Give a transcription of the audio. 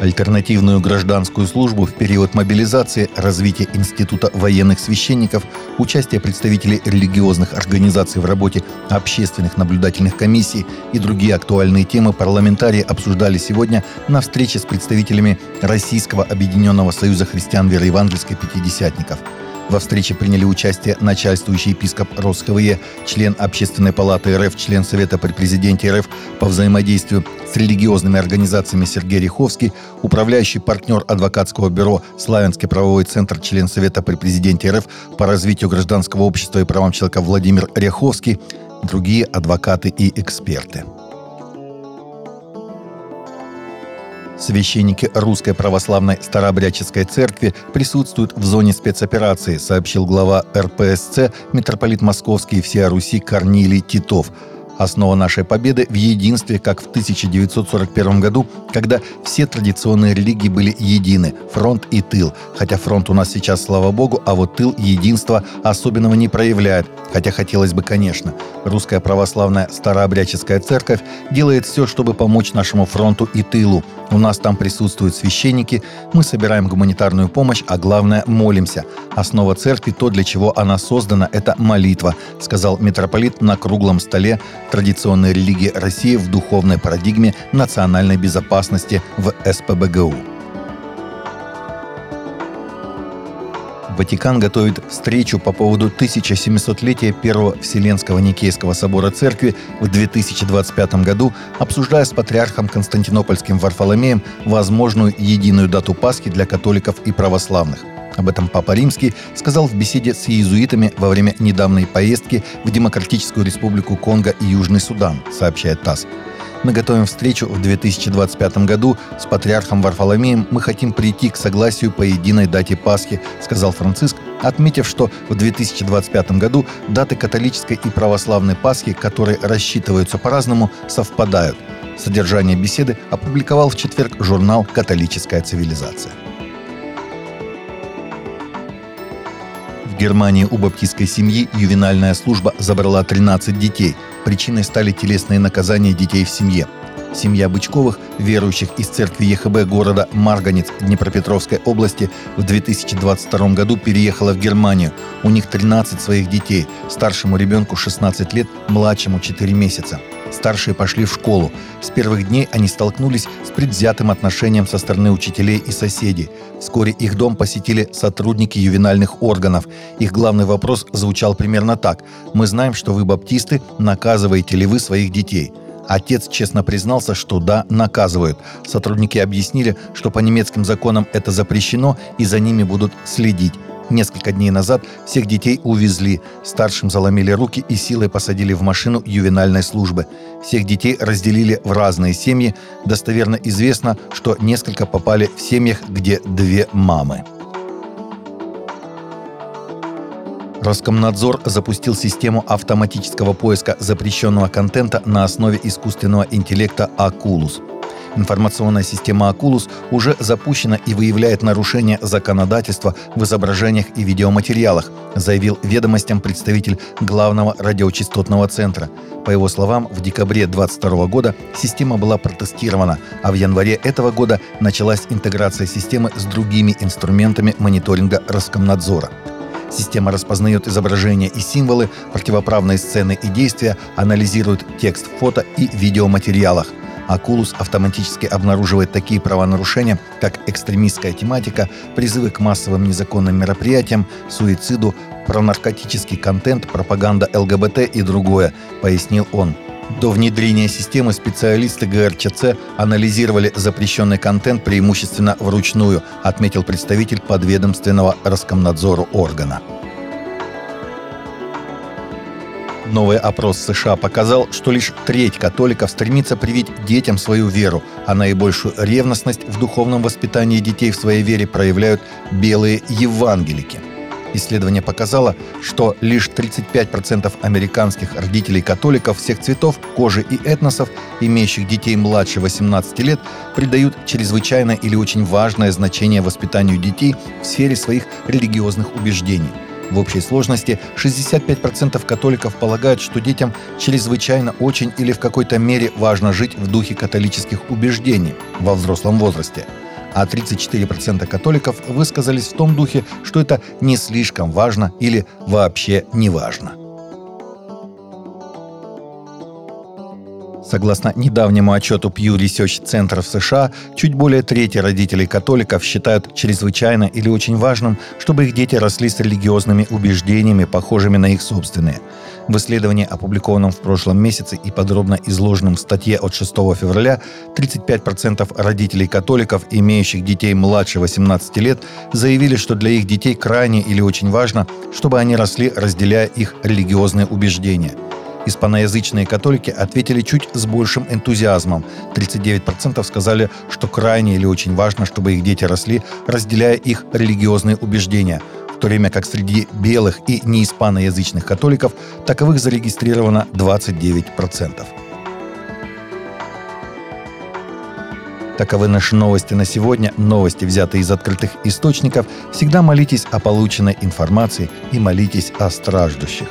альтернативную гражданскую службу в период мобилизации, развитие Института военных священников, участие представителей религиозных организаций в работе общественных наблюдательных комиссий и другие актуальные темы парламентарии обсуждали сегодня на встрече с представителями Российского объединенного союза христиан веры евангельской пятидесятников – во встрече приняли участие начальствующий епископ РосХВЕ, член Общественной палаты РФ, член Совета при президенте РФ по взаимодействию с религиозными организациями Сергей Риховский, управляющий партнер адвокатского бюро «Славянский правовой центр», член Совета при президенте РФ по развитию гражданского общества и правам человека Владимир Ряховский, другие адвокаты и эксперты. Священники Русской Православной Старообрядческой Церкви присутствуют в зоне спецоперации, сообщил глава РПСЦ митрополит Московский и всея Руси Корнилий Титов – Основа нашей победы в единстве, как в 1941 году, когда все традиционные религии были едины – фронт и тыл. Хотя фронт у нас сейчас, слава богу, а вот тыл единства особенного не проявляет. Хотя хотелось бы, конечно. Русская православная старообрядческая церковь делает все, чтобы помочь нашему фронту и тылу. У нас там присутствуют священники, мы собираем гуманитарную помощь, а главное – молимся. Основа церкви, то, для чего она создана – это молитва, сказал митрополит на круглом столе традиционной религии России в духовной парадигме национальной безопасности в СПБГУ. Ватикан готовит встречу по поводу 1700-летия Первого Вселенского Никейского собора Церкви в 2025 году, обсуждая с патриархом Константинопольским Варфоломеем возможную единую дату Пасхи для католиков и православных. Об этом Папа Римский сказал в беседе с иезуитами во время недавней поездки в Демократическую Республику Конго и Южный Судан, сообщает ТАСС. Мы готовим встречу в 2025 году с патриархом Варфоломеем. Мы хотим прийти к согласию по единой дате Пасхи, сказал Франциск, отметив, что в 2025 году даты католической и православной Пасхи, которые рассчитываются по-разному, совпадают. Содержание беседы опубликовал в четверг журнал «Католическая цивилизация». Германии у баптистской семьи ювенальная служба забрала 13 детей. Причиной стали телесные наказания детей в семье. Семья Бычковых, верующих из церкви ЕХБ города Марганец Днепропетровской области, в 2022 году переехала в Германию. У них 13 своих детей. Старшему ребенку 16 лет, младшему 4 месяца. Старшие пошли в школу. С первых дней они столкнулись с предвзятым отношением со стороны учителей и соседей. Вскоре их дом посетили сотрудники ювенальных органов. Их главный вопрос звучал примерно так. «Мы знаем, что вы, баптисты, наказываете ли вы своих детей?» Отец честно признался, что да, наказывают. Сотрудники объяснили, что по немецким законам это запрещено и за ними будут следить. Несколько дней назад всех детей увезли. Старшим заломили руки и силой посадили в машину ювенальной службы. Всех детей разделили в разные семьи. Достоверно известно, что несколько попали в семьях, где две мамы. Роскомнадзор запустил систему автоматического поиска запрещенного контента на основе искусственного интеллекта «Акулус». Информационная система «Акулус» уже запущена и выявляет нарушения законодательства в изображениях и видеоматериалах, заявил ведомостям представитель главного радиочастотного центра. По его словам, в декабре 2022 года система была протестирована, а в январе этого года началась интеграция системы с другими инструментами мониторинга Роскомнадзора. Система распознает изображения и символы, противоправные сцены и действия, анализирует текст фото и видеоматериалах. Акулус автоматически обнаруживает такие правонарушения, как экстремистская тематика, призывы к массовым незаконным мероприятиям, суициду, пронаркотический контент, пропаганда ЛГБТ и другое, пояснил он. До внедрения системы специалисты ГРЧЦ анализировали запрещенный контент преимущественно вручную, отметил представитель подведомственного Роскомнадзору органа. Новый опрос США показал, что лишь треть католиков стремится привить детям свою веру, а наибольшую ревностность в духовном воспитании детей в своей вере проявляют белые евангелики. Исследование показало, что лишь 35% американских родителей-католиков всех цветов, кожи и этносов, имеющих детей младше 18 лет, придают чрезвычайное или очень важное значение воспитанию детей в сфере своих религиозных убеждений – в общей сложности 65% католиков полагают, что детям чрезвычайно очень или в какой-то мере важно жить в духе католических убеждений во взрослом возрасте. А 34% католиков высказались в том духе, что это не слишком важно или вообще не важно. Согласно недавнему отчету Pew Research Center в США, чуть более трети родителей католиков считают чрезвычайно или очень важным, чтобы их дети росли с религиозными убеждениями, похожими на их собственные. В исследовании, опубликованном в прошлом месяце и подробно изложенном в статье от 6 февраля, 35% родителей католиков, имеющих детей младше 18 лет, заявили, что для их детей крайне или очень важно, чтобы они росли, разделяя их религиозные убеждения – Испаноязычные католики ответили чуть с большим энтузиазмом. 39% сказали, что крайне или очень важно, чтобы их дети росли, разделяя их религиозные убеждения в то время как среди белых и неиспаноязычных католиков таковых зарегистрировано 29%. Таковы наши новости на сегодня. Новости, взятые из открытых источников. Всегда молитесь о полученной информации и молитесь о страждущих.